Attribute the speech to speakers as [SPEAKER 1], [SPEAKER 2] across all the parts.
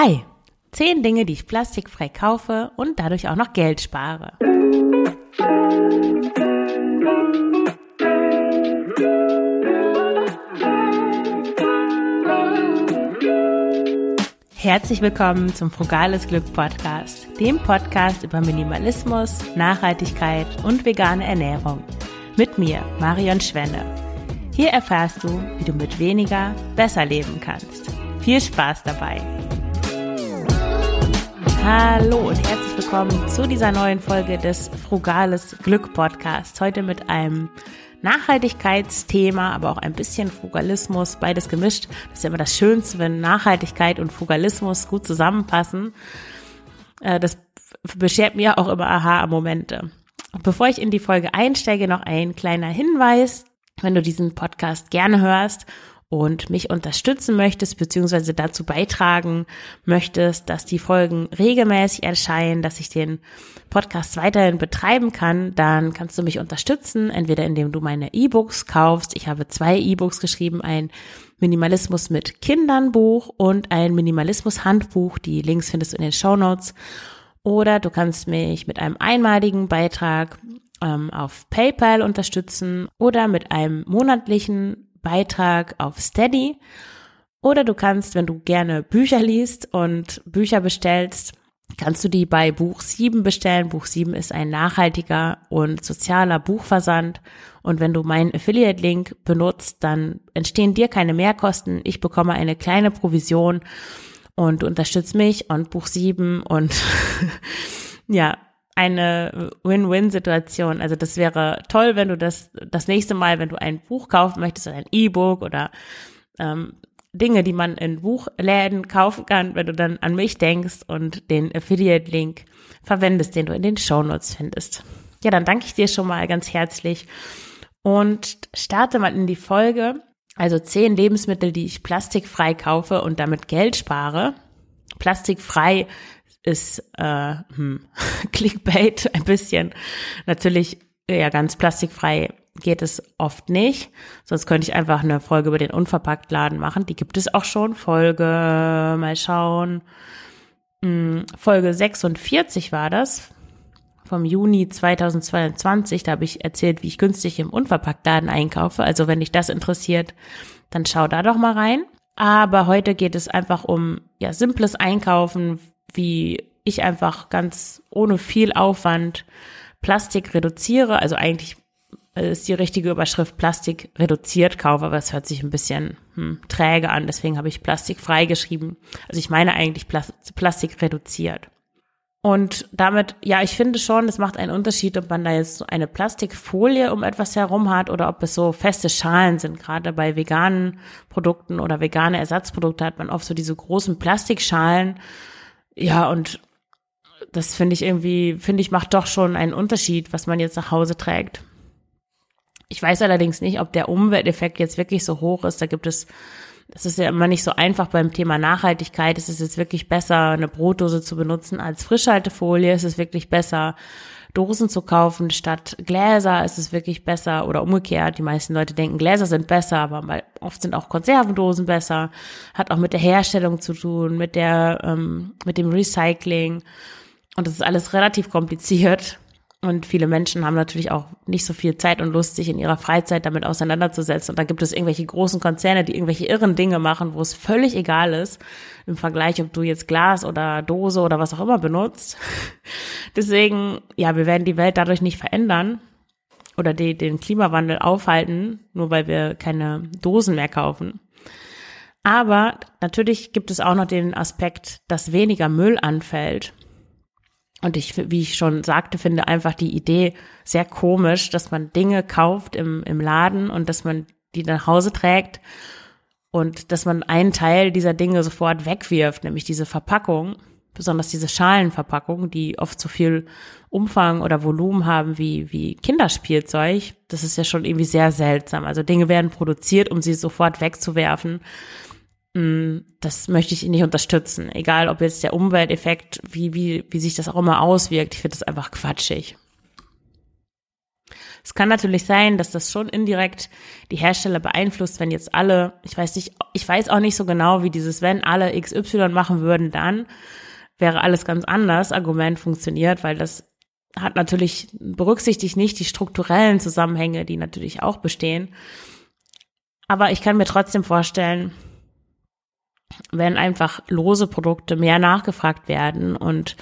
[SPEAKER 1] Hi, zehn Dinge, die ich plastikfrei kaufe und dadurch auch noch Geld spare. Herzlich willkommen zum Frugales Glück Podcast, dem Podcast über Minimalismus, Nachhaltigkeit und vegane Ernährung. Mit mir, Marion Schwenne. Hier erfährst du, wie du mit weniger besser leben kannst. Viel Spaß dabei! Hallo und herzlich willkommen zu dieser neuen Folge des Frugales Glück Podcasts. Heute mit einem Nachhaltigkeitsthema, aber auch ein bisschen Frugalismus, beides gemischt. Das ist ja immer das Schönste, wenn Nachhaltigkeit und Frugalismus gut zusammenpassen. Äh, das beschert mir auch immer Aha-Momente. Bevor ich in die Folge einsteige, noch ein kleiner Hinweis. Wenn du diesen Podcast gerne hörst und mich unterstützen möchtest, beziehungsweise dazu beitragen möchtest, dass die Folgen regelmäßig erscheinen, dass ich den Podcast weiterhin betreiben kann, dann kannst du mich unterstützen, entweder indem du meine E-Books kaufst. Ich habe zwei E-Books geschrieben, ein Minimalismus mit Kindern Buch und ein Minimalismus Handbuch. Die Links findest du in den Show Notes. Oder du kannst mich mit einem einmaligen Beitrag ähm, auf PayPal unterstützen oder mit einem monatlichen Beitrag auf Steady. Oder du kannst, wenn du gerne Bücher liest und Bücher bestellst, kannst du die bei Buch 7 bestellen. Buch 7 ist ein nachhaltiger und sozialer Buchversand. Und wenn du meinen Affiliate-Link benutzt, dann entstehen dir keine Mehrkosten. Ich bekomme eine kleine Provision und du unterstützt mich und Buch 7 und ja, eine Win-Win-Situation. Also das wäre toll, wenn du das das nächste Mal, wenn du ein Buch kaufen möchtest oder ein E-Book oder ähm, Dinge, die man in Buchläden kaufen kann, wenn du dann an mich denkst und den Affiliate-Link verwendest, den du in den Shownotes findest. Ja, dann danke ich dir schon mal ganz herzlich und starte mal in die Folge. Also zehn Lebensmittel, die ich plastikfrei kaufe und damit Geld spare. Plastikfrei ist äh, hm, Clickbait ein bisschen. Natürlich, ja, ganz plastikfrei geht es oft nicht. Sonst könnte ich einfach eine Folge über den Unverpacktladen machen. Die gibt es auch schon. Folge, mal schauen. Hm, Folge 46 war das. Vom Juni 2022. Da habe ich erzählt, wie ich günstig im Unverpacktladen einkaufe. Also wenn dich das interessiert, dann schau da doch mal rein. Aber heute geht es einfach um ja simples Einkaufen, wie ich einfach ganz ohne viel Aufwand Plastik reduziere. Also eigentlich ist die richtige Überschrift Plastik reduziert kaufe, aber es hört sich ein bisschen hm, träge an, deswegen habe ich Plastik freigeschrieben. Also ich meine eigentlich Plastik reduziert. Und damit, ja, ich finde schon, es macht einen Unterschied, ob man da jetzt so eine Plastikfolie um etwas herum hat oder ob es so feste Schalen sind. Gerade bei veganen Produkten oder vegane Ersatzprodukte hat man oft so diese großen Plastikschalen ja, und das finde ich irgendwie, finde ich, macht doch schon einen Unterschied, was man jetzt nach Hause trägt. Ich weiß allerdings nicht, ob der Umwelteffekt jetzt wirklich so hoch ist. Da gibt es, das ist ja immer nicht so einfach beim Thema Nachhaltigkeit. Es ist jetzt wirklich besser, eine Brotdose zu benutzen als Frischhaltefolie. Es ist wirklich besser, Dosen zu kaufen statt Gläser, ist es wirklich besser oder umgekehrt. Die meisten Leute denken, Gläser sind besser, aber oft sind auch Konservendosen besser. Hat auch mit der Herstellung zu tun, mit der, ähm, mit dem Recycling. Und das ist alles relativ kompliziert. Und viele Menschen haben natürlich auch nicht so viel Zeit und Lust, sich in ihrer Freizeit damit auseinanderzusetzen. Und da gibt es irgendwelche großen Konzerne, die irgendwelche irren Dinge machen, wo es völlig egal ist, im Vergleich, ob du jetzt Glas oder Dose oder was auch immer benutzt. Deswegen, ja, wir werden die Welt dadurch nicht verändern oder die, den Klimawandel aufhalten, nur weil wir keine Dosen mehr kaufen. Aber natürlich gibt es auch noch den Aspekt, dass weniger Müll anfällt. Und ich, wie ich schon sagte, finde einfach die Idee sehr komisch, dass man Dinge kauft im, im Laden und dass man die nach Hause trägt und dass man einen Teil dieser Dinge sofort wegwirft, nämlich diese Verpackung, besonders diese Schalenverpackung, die oft so viel Umfang oder Volumen haben wie, wie Kinderspielzeug. Das ist ja schon irgendwie sehr seltsam. Also Dinge werden produziert, um sie sofort wegzuwerfen. Mm, das möchte ich nicht unterstützen. Egal, ob jetzt der Umwelteffekt, wie, wie, wie sich das auch immer auswirkt. Ich finde das einfach quatschig. Es kann natürlich sein, dass das schon indirekt die Hersteller beeinflusst, wenn jetzt alle, ich weiß nicht, ich weiß auch nicht so genau, wie dieses, wenn alle XY machen würden, dann wäre alles ganz anders, Argument funktioniert, weil das hat natürlich berücksichtigt nicht die strukturellen Zusammenhänge, die natürlich auch bestehen. Aber ich kann mir trotzdem vorstellen, wenn einfach lose Produkte mehr nachgefragt werden und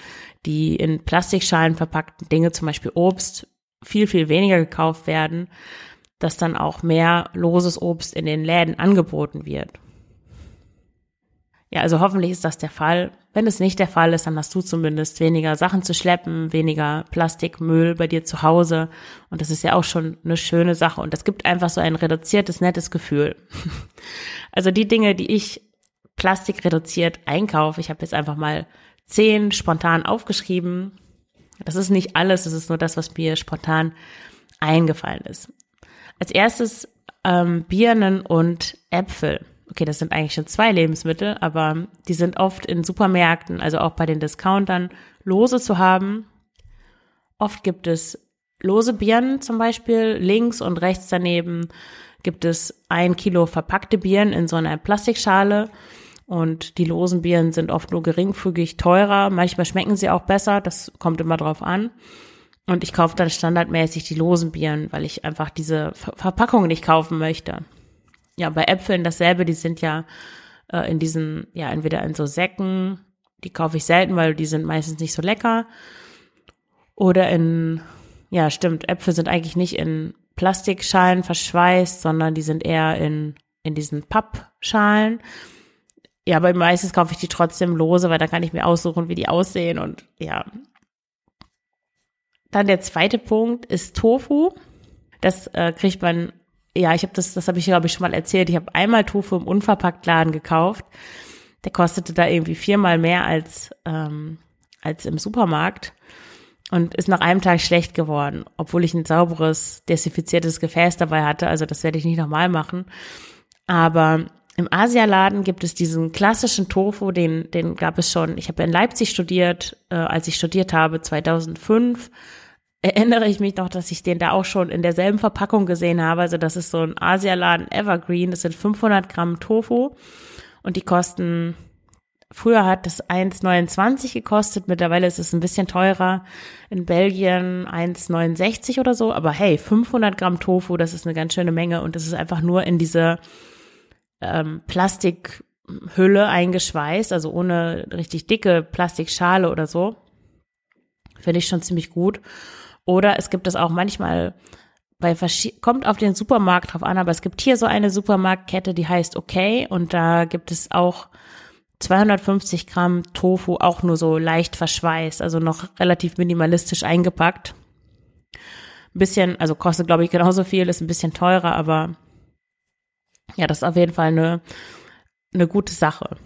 [SPEAKER 1] die in Plastikschalen verpackten Dinge, zum Beispiel Obst, viel, viel weniger gekauft werden, dass dann auch mehr loses Obst in den Läden angeboten wird. Ja, also hoffentlich ist das der Fall. Wenn es nicht der Fall ist, dann hast du zumindest weniger Sachen zu schleppen, weniger Plastikmüll bei dir zu Hause. Und das ist ja auch schon eine schöne Sache. Und das gibt einfach so ein reduziertes, nettes Gefühl. Also die Dinge, die ich plastikreduziert einkaufe, ich habe jetzt einfach mal zehn spontan aufgeschrieben. Das ist nicht alles, das ist nur das, was mir spontan eingefallen ist. Als erstes ähm, Birnen und Äpfel okay, das sind eigentlich schon zwei Lebensmittel, aber die sind oft in Supermärkten, also auch bei den Discountern, lose zu haben. Oft gibt es lose Birnen zum Beispiel, links und rechts daneben gibt es ein Kilo verpackte Birnen in so einer Plastikschale. Und die losen Birnen sind oft nur geringfügig teurer. Manchmal schmecken sie auch besser. Das kommt immer drauf an. Und ich kaufe dann standardmäßig die losen Birnen, weil ich einfach diese Verpackung nicht kaufen möchte ja, bei Äpfeln dasselbe, die sind ja äh, in diesen, ja, entweder in so Säcken, die kaufe ich selten, weil die sind meistens nicht so lecker. Oder in, ja, stimmt, Äpfel sind eigentlich nicht in Plastikschalen verschweißt, sondern die sind eher in, in diesen Pappschalen. Ja, aber meistens kaufe ich die trotzdem lose, weil da kann ich mir aussuchen, wie die aussehen und ja. Dann der zweite Punkt ist Tofu. Das äh, kriegt man ja, ich habe das, das habe ich glaube ich schon mal erzählt. Ich habe einmal Tofu im Unverpacktladen gekauft. Der kostete da irgendwie viermal mehr als ähm, als im Supermarkt und ist nach einem Tag schlecht geworden, obwohl ich ein sauberes, desinfiziertes Gefäß dabei hatte. Also das werde ich nicht nochmal machen. Aber im Asialaden gibt es diesen klassischen Tofu, den, den gab es schon. Ich habe in Leipzig studiert, äh, als ich studiert habe, 2005 erinnere ich mich noch, dass ich den da auch schon in derselben Verpackung gesehen habe. Also das ist so ein Asialaden Evergreen. Das sind 500 Gramm Tofu und die kosten, früher hat das 1,29 gekostet. Mittlerweile ist es ein bisschen teurer. In Belgien 1,69 oder so. Aber hey, 500 Gramm Tofu, das ist eine ganz schöne Menge und das ist einfach nur in diese ähm, Plastikhülle eingeschweißt, also ohne richtig dicke Plastikschale oder so. Finde ich schon ziemlich gut. Oder es gibt es auch manchmal bei kommt auf den Supermarkt drauf an, aber es gibt hier so eine Supermarktkette, die heißt Okay und da gibt es auch 250 Gramm Tofu, auch nur so leicht verschweißt, also noch relativ minimalistisch eingepackt. Ein bisschen, also kostet glaube ich genauso viel, ist ein bisschen teurer, aber ja, das ist auf jeden Fall eine, eine gute Sache.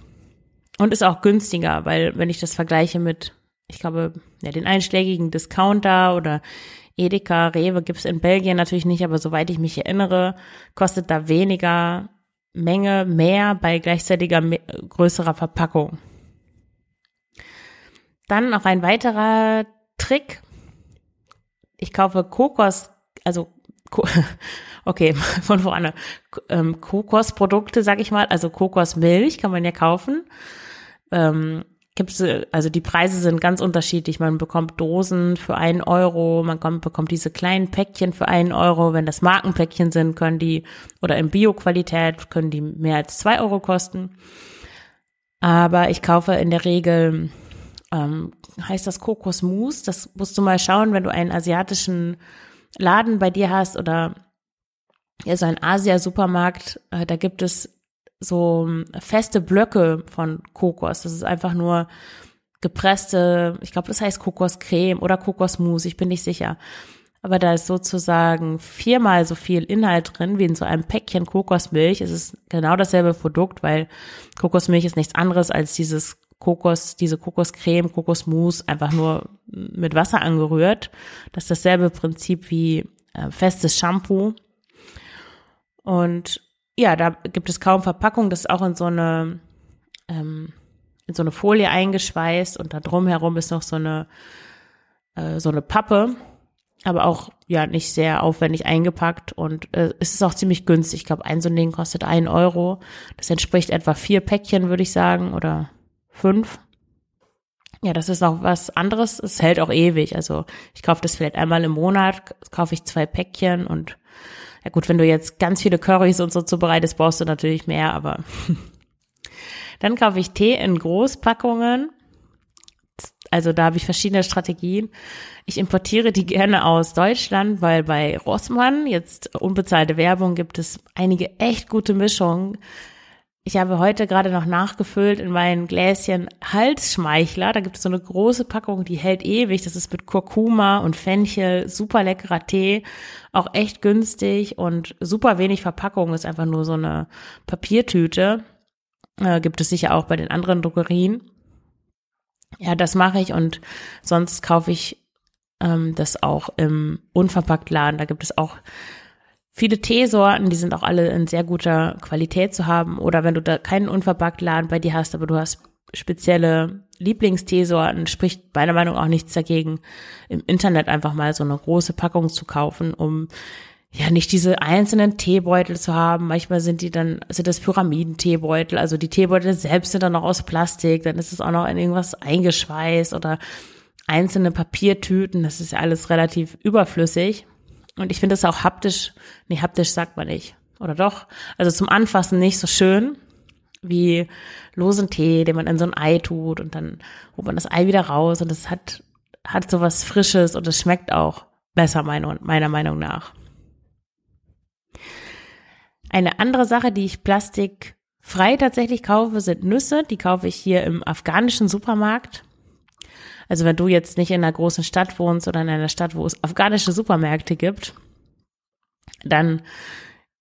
[SPEAKER 1] Und ist auch günstiger, weil wenn ich das vergleiche mit ich glaube, ja, den einschlägigen Discounter oder Edeka, Rewe gibt's in Belgien natürlich nicht, aber soweit ich mich erinnere, kostet da weniger Menge mehr bei gleichzeitiger größerer Verpackung. Dann noch ein weiterer Trick. Ich kaufe Kokos, also okay, von vorne. Ähm, Kokosprodukte, sag ich mal, also Kokosmilch kann man ja kaufen. Ähm, gibt's, also die Preise sind ganz unterschiedlich. Man bekommt Dosen für einen Euro, man kommt, bekommt diese kleinen Päckchen für einen Euro. Wenn das Markenpäckchen sind, können die, oder in Bio-Qualität, können die mehr als zwei Euro kosten. Aber ich kaufe in der Regel, ähm, heißt das Kokosmus. Das musst du mal schauen, wenn du einen asiatischen Laden bei dir hast oder ja, so ein Asia-Supermarkt, äh, da gibt es so ähm, feste Blöcke von Kokos. Das ist einfach nur gepresste, ich glaube, das heißt Kokoscreme oder Kokosmus, ich bin nicht sicher. Aber da ist sozusagen viermal so viel Inhalt drin wie in so einem Päckchen Kokosmilch. Es ist genau dasselbe Produkt, weil Kokosmilch ist nichts anderes als dieses Kokos, diese Kokoscreme, Kokosmus, einfach nur mit Wasser angerührt. Das ist dasselbe Prinzip wie äh, festes Shampoo. Und ja, da gibt es kaum Verpackung, das ist auch in so eine, ähm, in so eine Folie eingeschweißt und da drumherum ist noch so eine, äh, so eine Pappe. aber auch ja nicht sehr aufwendig eingepackt und äh, es ist auch ziemlich günstig. Ich glaube, ein so ein Ding kostet ein Euro. Das entspricht etwa vier Päckchen, würde ich sagen, oder fünf. Ja, das ist auch was anderes. Es hält auch ewig. Also ich kaufe das vielleicht einmal im Monat, kaufe ich zwei Päckchen und ja gut, wenn du jetzt ganz viele Currys und so zubereitest, brauchst du natürlich mehr, aber dann kaufe ich Tee in Großpackungen. Also da habe ich verschiedene Strategien. Ich importiere die gerne aus Deutschland, weil bei Rossmann, jetzt unbezahlte Werbung, gibt es einige echt gute Mischungen ich habe heute gerade noch nachgefüllt in meinen Gläschen Halsschmeichler. Da gibt es so eine große Packung, die hält ewig. Das ist mit Kurkuma und Fenchel, super leckerer Tee, auch echt günstig und super wenig Verpackung. Ist einfach nur so eine Papiertüte. Äh, gibt es sicher auch bei den anderen Drogerien. Ja, das mache ich und sonst kaufe ich ähm, das auch im Unverpacktladen. Da gibt es auch viele Teesorten, die sind auch alle in sehr guter Qualität zu haben. Oder wenn du da keinen unverpackt Laden bei dir hast, aber du hast spezielle Lieblingsteesorten, spricht meiner Meinung nach auch nichts dagegen, im Internet einfach mal so eine große Packung zu kaufen, um ja nicht diese einzelnen Teebeutel zu haben. Manchmal sind die dann, sind das Pyramidenteebeutel, also die Teebeutel selbst sind dann noch aus Plastik, dann ist es auch noch in irgendwas eingeschweißt oder einzelne Papiertüten, das ist ja alles relativ überflüssig. Und ich finde es auch haptisch, nee, haptisch sagt man nicht. Oder doch? Also zum Anfassen nicht so schön wie losen Tee, den man in so ein Ei tut und dann holt man das Ei wieder raus und es hat, hat so was Frisches und es schmeckt auch besser meiner Meinung nach. Eine andere Sache, die ich plastikfrei tatsächlich kaufe, sind Nüsse. Die kaufe ich hier im afghanischen Supermarkt. Also wenn du jetzt nicht in einer großen Stadt wohnst oder in einer Stadt, wo es afghanische Supermärkte gibt, dann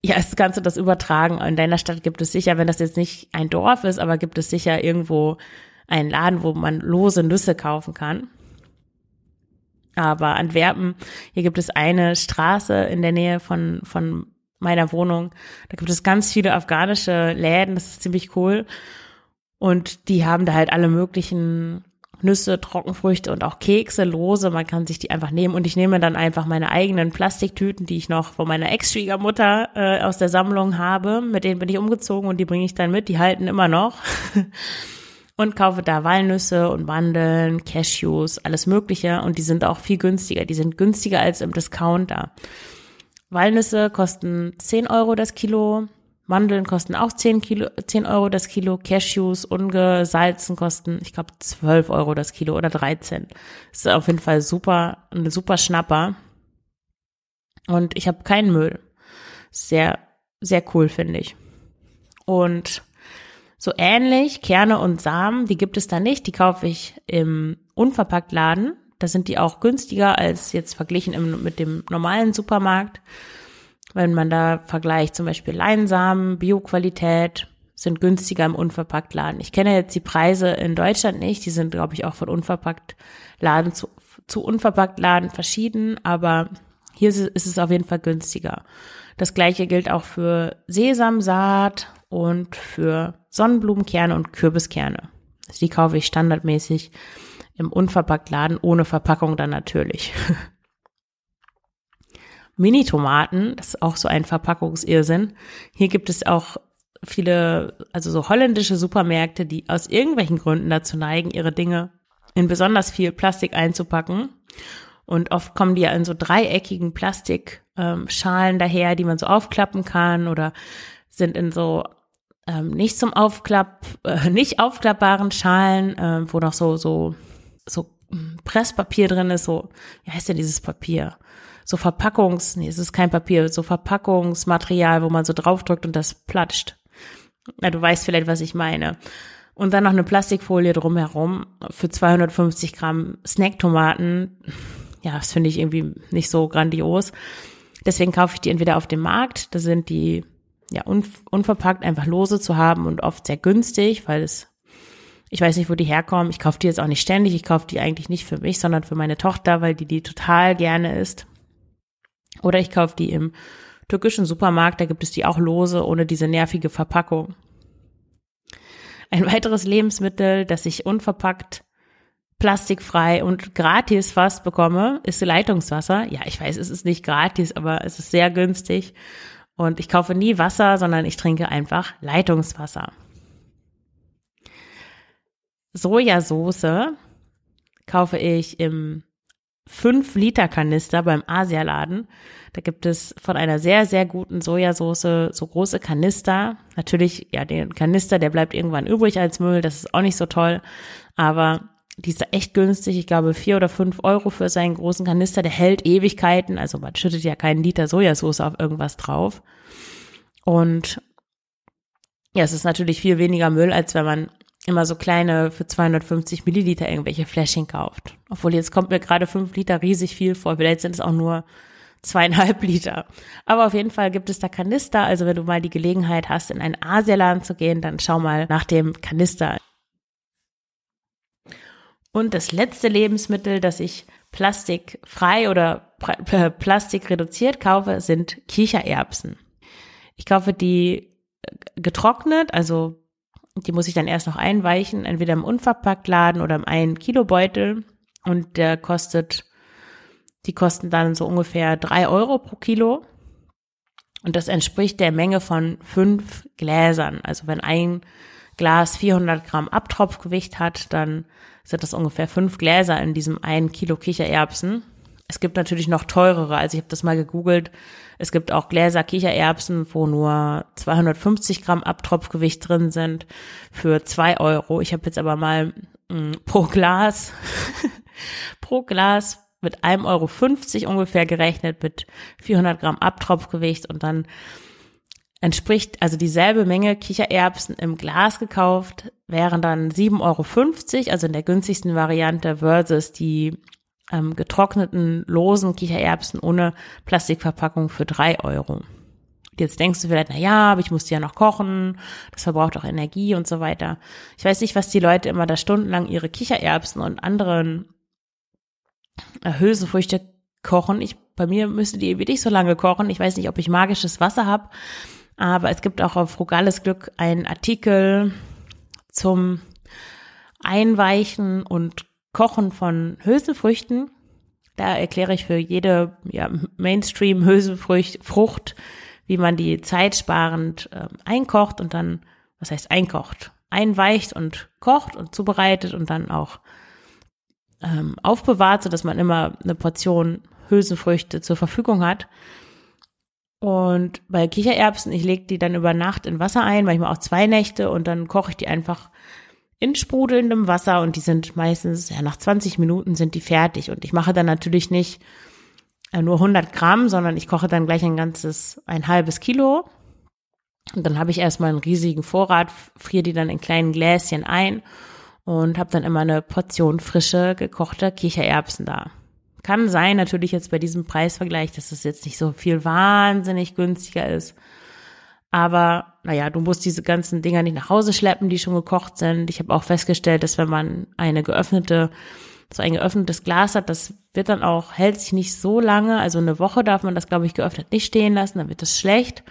[SPEAKER 1] ja, kannst du das übertragen. In deiner Stadt gibt es sicher, wenn das jetzt nicht ein Dorf ist, aber gibt es sicher irgendwo einen Laden, wo man lose Nüsse kaufen kann. Aber Antwerpen, hier gibt es eine Straße in der Nähe von, von meiner Wohnung. Da gibt es ganz viele afghanische Läden, das ist ziemlich cool. Und die haben da halt alle möglichen Nüsse, Trockenfrüchte und auch Kekse lose. Man kann sich die einfach nehmen und ich nehme dann einfach meine eigenen Plastiktüten, die ich noch von meiner Ex-Schwiegermutter äh, aus der Sammlung habe. Mit denen bin ich umgezogen und die bringe ich dann mit. Die halten immer noch. und kaufe da Walnüsse und Mandeln, Cashews, alles Mögliche und die sind auch viel günstiger. Die sind günstiger als im Discounter. Walnüsse kosten 10 Euro das Kilo, Mandeln kosten auch 10, Kilo, 10 Euro das Kilo, Cashews ungesalzen kosten, ich glaube, 12 Euro das Kilo oder 13. Das ist auf jeden Fall super, eine super Schnapper. Und ich habe keinen Müll. Sehr, sehr cool, finde ich. Und so ähnlich, Kerne und Samen, die gibt es da nicht. Die kaufe ich im Unverpacktladen. Da sind die auch günstiger als jetzt verglichen im, mit dem normalen Supermarkt. Wenn man da vergleicht, zum Beispiel Leinsamen, Bioqualität, sind günstiger im Unverpacktladen. Ich kenne jetzt die Preise in Deutschland nicht, die sind, glaube ich, auch von Unverpacktladen zu, zu Unverpacktladen verschieden, aber hier ist es auf jeden Fall günstiger. Das gleiche gilt auch für Sesamsaat und für Sonnenblumenkerne und Kürbiskerne. Die kaufe ich standardmäßig im Unverpacktladen ohne Verpackung dann natürlich. Mini-Tomaten, das ist auch so ein Verpackungsirrsinn. Hier gibt es auch viele, also so holländische Supermärkte, die aus irgendwelchen Gründen dazu neigen, ihre Dinge in besonders viel Plastik einzupacken. Und oft kommen die ja in so dreieckigen Plastikschalen ähm, daher, die man so aufklappen kann oder sind in so ähm, nicht zum Aufklapp, äh, nicht aufklappbaren Schalen, äh, wo noch so, so, so hm, Presspapier drin ist, so, wie heißt denn dieses Papier? So Verpackungs, nee, es ist kein Papier, so Verpackungsmaterial, wo man so draufdrückt und das platscht. Ja, du weißt vielleicht, was ich meine. Und dann noch eine Plastikfolie drumherum für 250 Gramm Snacktomaten. Ja, das finde ich irgendwie nicht so grandios. Deswegen kaufe ich die entweder auf dem Markt, da sind die ja un unverpackt einfach lose zu haben und oft sehr günstig, weil es ich weiß nicht, wo die herkommen. Ich kaufe die jetzt auch nicht ständig. Ich kaufe die eigentlich nicht für mich, sondern für meine Tochter, weil die die total gerne isst. Oder ich kaufe die im türkischen Supermarkt, da gibt es die auch lose, ohne diese nervige Verpackung. Ein weiteres Lebensmittel, das ich unverpackt plastikfrei und gratis fast bekomme, ist Leitungswasser. Ja, ich weiß, es ist nicht gratis, aber es ist sehr günstig. Und ich kaufe nie Wasser, sondern ich trinke einfach Leitungswasser. Sojasauce kaufe ich im 5-Liter-Kanister beim Asialaden. Da gibt es von einer sehr, sehr guten Sojasauce so große Kanister. Natürlich, ja, den Kanister, der bleibt irgendwann übrig als Müll. Das ist auch nicht so toll. Aber die ist echt günstig. Ich glaube, vier oder fünf Euro für seinen großen Kanister. Der hält Ewigkeiten. Also man schüttet ja keinen Liter Sojasauce auf irgendwas drauf. Und ja, es ist natürlich viel weniger Müll, als wenn man immer so kleine für 250 Milliliter irgendwelche Fläschchen kauft. Obwohl jetzt kommt mir gerade fünf Liter riesig viel vor. Vielleicht sind es auch nur zweieinhalb Liter. Aber auf jeden Fall gibt es da Kanister. Also wenn du mal die Gelegenheit hast, in einen Asialaden zu gehen, dann schau mal nach dem Kanister. Und das letzte Lebensmittel, das ich plastikfrei oder plastikreduziert kaufe, sind Kichererbsen. Ich kaufe die getrocknet, also die muss ich dann erst noch einweichen, entweder im Unverpacktladen oder im 1 Kilo Beutel. Und der kostet, die kosten dann so ungefähr drei Euro pro Kilo. Und das entspricht der Menge von fünf Gläsern. Also wenn ein Glas 400 Gramm Abtropfgewicht hat, dann sind das ungefähr fünf Gläser in diesem einen Kilo Kichererbsen. Es gibt natürlich noch teurere, also ich habe das mal gegoogelt. Es gibt auch Gläser Kichererbsen, wo nur 250 Gramm Abtropfgewicht drin sind für zwei Euro. Ich habe jetzt aber mal mh, mm, pro Glas, pro Glas mit einem Euro 50 ungefähr gerechnet mit 400 Gramm Abtropfgewicht und dann entspricht also dieselbe Menge Kichererbsen im Glas gekauft, wären dann 7,50 Euro, also in der günstigsten Variante versus die ähm, getrockneten, losen Kichererbsen ohne Plastikverpackung für drei Euro. Jetzt denkst du vielleicht, na ja, aber ich muss die ja noch kochen, das verbraucht auch Energie und so weiter. Ich weiß nicht, was die Leute immer da stundenlang ihre Kichererbsen und anderen äh, Hülsenfrüchte kochen. Ich, bei mir müsste die wirklich so lange kochen. Ich weiß nicht, ob ich magisches Wasser habe, aber es gibt auch auf Frugales Glück einen Artikel zum Einweichen und Kochen von Hülsenfrüchten. Da erkläre ich für jede ja, Mainstream-Hülsenfrucht, wie man die zeitsparend äh, einkocht und dann, was heißt einkocht? Einweicht und kocht und zubereitet und dann auch ähm, aufbewahrt, sodass man immer eine Portion Hülsenfrüchte zur Verfügung hat. Und bei Kichererbsen, ich lege die dann über Nacht in Wasser ein, manchmal auch zwei Nächte und dann koche ich die einfach in sprudelndem Wasser und die sind meistens, ja, nach 20 Minuten sind die fertig. Und ich mache dann natürlich nicht äh, nur 100 Gramm, sondern ich koche dann gleich ein ganzes, ein halbes Kilo. Und dann habe ich erstmal einen riesigen Vorrat, friere die dann in kleinen Gläschen ein und habe dann immer eine Portion frische gekochte Kichererbsen da. Kann sein, natürlich jetzt bei diesem Preisvergleich, dass es jetzt nicht so viel wahnsinnig günstiger ist. Aber naja, du musst diese ganzen Dinger nicht nach Hause schleppen, die schon gekocht sind. Ich habe auch festgestellt, dass wenn man eine geöffnete, so ein geöffnetes Glas hat, das wird dann auch, hält sich nicht so lange. Also eine Woche darf man das, glaube ich, geöffnet nicht stehen lassen, dann wird es schlecht.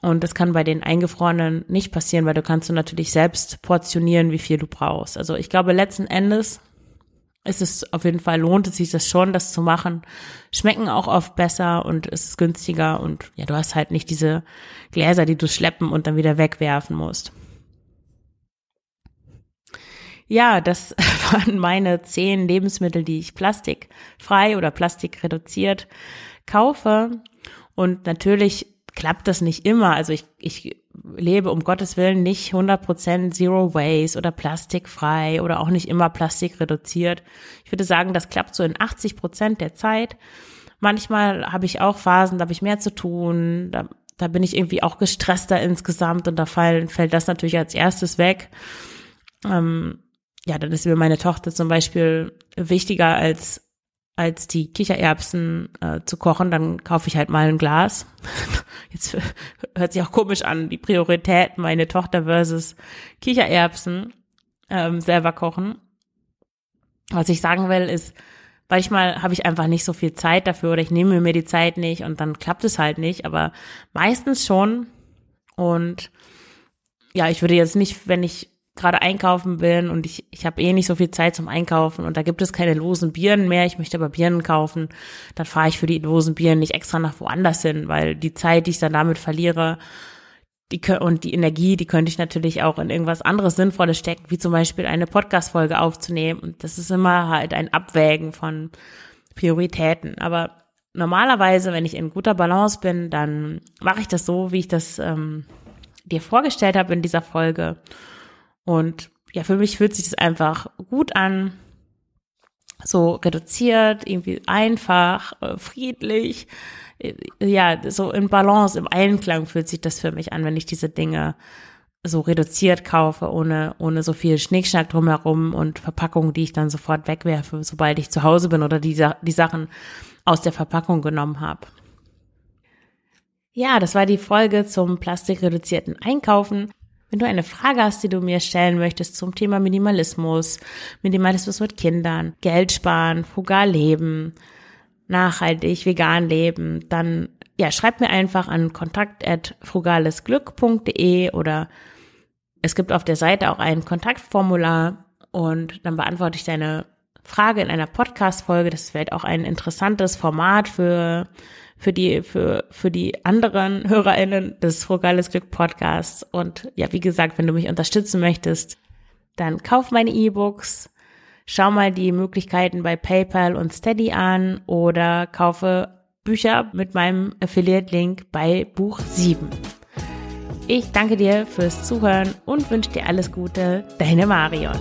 [SPEAKER 1] Und das kann bei den eingefrorenen nicht passieren, weil du kannst du natürlich selbst portionieren, wie viel du brauchst. Also ich glaube, letzten Endes ist es auf jeden Fall, lohnt es sich das schon, das zu machen. Schmecken auch oft besser und es ist günstiger und ja, du hast halt nicht diese Gläser, die du schleppen und dann wieder wegwerfen musst. Ja, das waren meine zehn Lebensmittel, die ich plastikfrei oder plastikreduziert kaufe. Und natürlich klappt das nicht immer. Also ich, ich lebe um Gottes Willen nicht 100% Zero Waste oder plastikfrei oder auch nicht immer plastikreduziert. Ich würde sagen, das klappt so in 80% der Zeit. Manchmal habe ich auch Phasen, da habe ich mehr zu tun, da, da bin ich irgendwie auch gestresster insgesamt und da fallen, fällt das natürlich als erstes weg. Ähm, ja, dann ist mir meine Tochter zum Beispiel wichtiger als als die Kichererbsen äh, zu kochen, dann kaufe ich halt mal ein Glas. Jetzt hört sich auch komisch an, die Priorität meine Tochter versus Kichererbsen ähm, selber kochen. Was ich sagen will, ist, manchmal habe ich einfach nicht so viel Zeit dafür oder ich nehme mir die Zeit nicht und dann klappt es halt nicht, aber meistens schon. Und ja, ich würde jetzt nicht, wenn ich gerade einkaufen bin und ich, ich habe eh nicht so viel Zeit zum Einkaufen und da gibt es keine losen Birnen mehr, ich möchte aber Birnen kaufen, dann fahre ich für die losen Birnen nicht extra nach woanders hin, weil die Zeit, die ich dann damit verliere, die und die Energie, die könnte ich natürlich auch in irgendwas anderes Sinnvolles stecken, wie zum Beispiel eine Podcast-Folge aufzunehmen. Und das ist immer halt ein Abwägen von Prioritäten. Aber normalerweise, wenn ich in guter Balance bin, dann mache ich das so, wie ich das ähm, dir vorgestellt habe in dieser Folge. Und ja, für mich fühlt sich das einfach gut an, so reduziert, irgendwie einfach, äh, friedlich ja, so in Balance, im Einklang fühlt sich das für mich an, wenn ich diese Dinge so reduziert kaufe, ohne, ohne so viel Schnickschnack drumherum und Verpackungen, die ich dann sofort wegwerfe, sobald ich zu Hause bin oder die, die Sachen aus der Verpackung genommen habe. Ja, das war die Folge zum plastikreduzierten Einkaufen. Wenn du eine Frage hast, die du mir stellen möchtest zum Thema Minimalismus, Minimalismus mit Kindern, Geld sparen, frugal leben, nachhaltig, vegan leben, dann ja, schreib mir einfach an kontakt@frugalesglück.de oder es gibt auf der Seite auch ein Kontaktformular und dann beantworte ich deine Frage in einer Podcast-Folge. Das wird auch ein interessantes Format für, für die, für, für die anderen HörerInnen des Frugales Glück Podcasts. Und ja, wie gesagt, wenn du mich unterstützen möchtest, dann kauf meine E-Books schau mal die Möglichkeiten bei PayPal und Steady an oder kaufe Bücher mit meinem Affiliate-Link bei Buch 7. Ich danke dir fürs Zuhören und wünsche dir alles Gute, deine Marion.